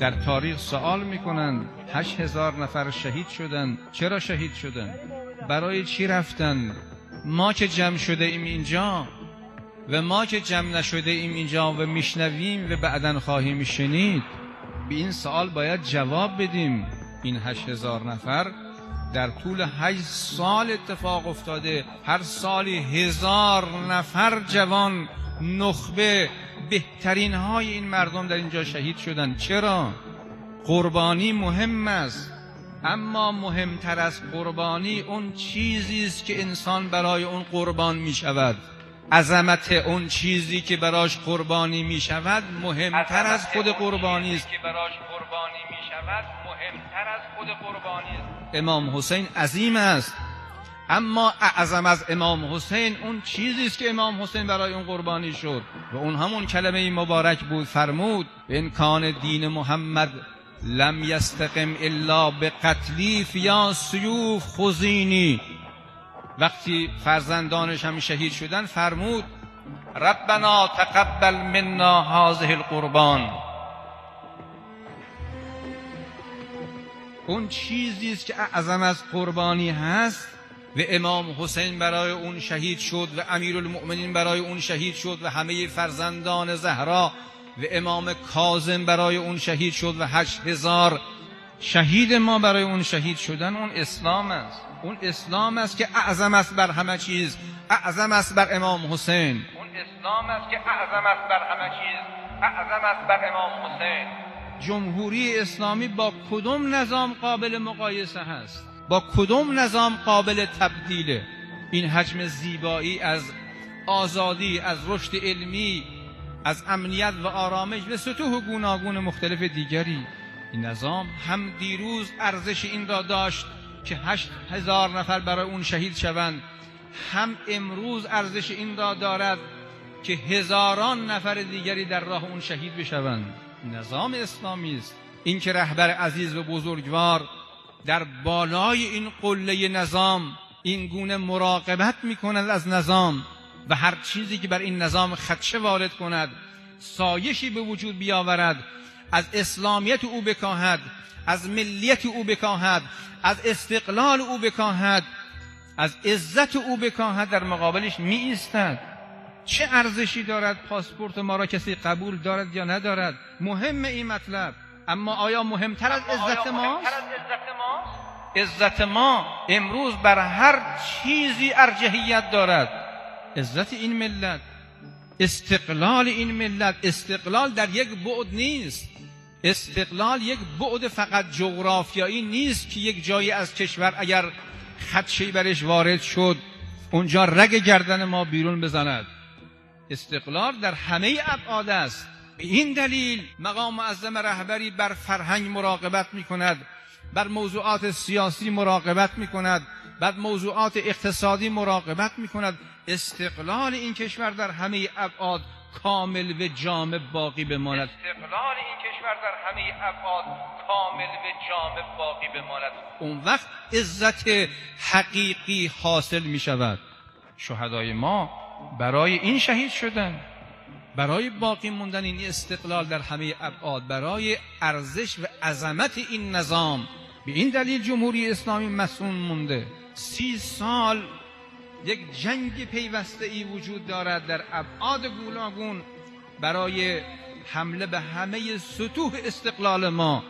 در تاریخ سوال می‌کنند هشت هزار نفر شهید شدند چرا شهید شدند برای چی رفتن؟ ما که جمع شده ایم اینجا و ما که جمع نشده ایم اینجا و میشنویم و بعدا خواهیم شنید به این سوال باید جواب بدیم. این هشت هزار نفر در طول هشت سال اتفاق افتاده. هر سالی هزار نفر جوان نخبه بهترین های این مردم در اینجا شهید شدن. چرا؟ قربانی مهم است. اما مهمتر از قربانی اون چیزی است که انسان برای اون قربان می شود عظمت اون چیزی که براش قربانی می شود مهمتر از خود قربانی است. که براش قربانی می شود مهمتر از خود قربانی است. امام حسین عظیم است. اما اعظم از امام حسین اون چیزی است که امام حسین برای اون قربانی شد و اون همون کلمه مبارک بود فرمود این کان دین محمد لم یستقم الا به قتلی فیا سیوف خزینی. وقتی فرزندانش هم شهید شدن فرمود ربنا تقبل منا هذه القربان. اون چیزی است که اعظم از قربانی هست و امام حسین برای اون شهید شد و المؤمنین برای اون شهید شد و همه فرزندان زهرا و امام کاظم برای اون شهید شد و هشت هزار شهید ما برای اون شهید شدن. اون اسلام است. اون اسلام است که اعظم است بر همه چیز. اعظم است بر امام حسین. اون اسلام است که اعظم است بر همه چیز. اعظم است بر امام حسین. جمهوری اسلامی با کدوم نظام قابل مقایسه هست؟ با کدوم نظام قابل تبدیله؟ این حجم زیبایی از آزادی از رشد علمی از امنیت و آرامش و سطوح گوناگون مختلف دیگری. این نظام هم دیروز ارزش این را داشت که هشت هزار نفر برای اون شهید شوند. هم امروز ارزش این را دارد که هزاران نفر دیگری در راه اون شهید بشوند. نظام اسلامی است. این که رهبر عزیز و بزرگوار در بالای این قله نظام این گونه مراقبت می کند از نظام و هر چیزی که بر این نظام خدشه وارد کند سایشی به وجود بیاورد از اسلامیت او بکاهد از ملیت او بکاهد از استقلال او بکاهد از عزت او بکاهد در مقابلش می ایستد چه ارزشی دارد؟ پاسپورت ما را کسی قبول دارد یا ندارد؟ مهم این مطلب. اما آیا مهمتر از عزت ما؟ عزت ما؟ امروز بر هر چیزی ارجحیت دارد. عزت این ملت استقلال این ملت. استقلال در یک بعد نیست. استقلال یک بعد فقط جغرافیایی نیست که یک جایی از کشور اگر خدشهی برش وارد شد اونجا رگ گردن ما بیرون بزند. استقلال در همه ابعاد است. به این دلیل مقام معظم رهبری بر فرهنگ مراقبت می کند بر موضوعات سیاسی مراقبت می کند بر موضوعات اقتصادی مراقبت می کند استقلال این کشور در همه ابعاد کامل و جامع باقی بماند. استقلال این کشور در همه ابعاد کامل و جامع باقی بماند. اون وقت عزت حقیقی حاصل می شود شهدای ما برای این شهید شدن. برای باقی موندن این استقلال در همه ابعاد برای ارزش و عظمت این نظام به این دلیل جمهوری اسلامی مسئول مونده. سی سال یک جنگ پیوسته ای وجود دارد در ابعاد گوناگون برای حمله به همه سطوح استقلال ما.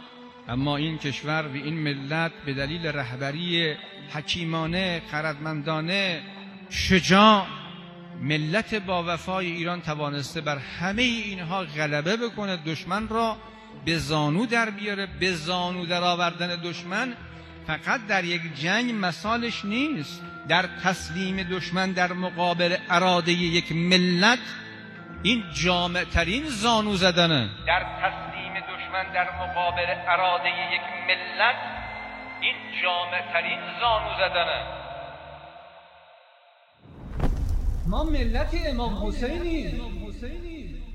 اما این کشور و این ملت به دلیل رهبری حکیمانه خردمندانه شجاع ملت با وفای ایران توانسته بر همه اینها غلبه بکنه دشمن را به زانو در بیاره به زانو در آوردن دشمن. فقط در یک جنگ مثالش نیست. در تسلیم دشمن در مقابل اراده یک ملت این جامع ترین زانو زدنه. در تسلیم دشمن در مقابل اراده یک ملت این جامع ترین زانو زدنه. ما ملت امام حسینی.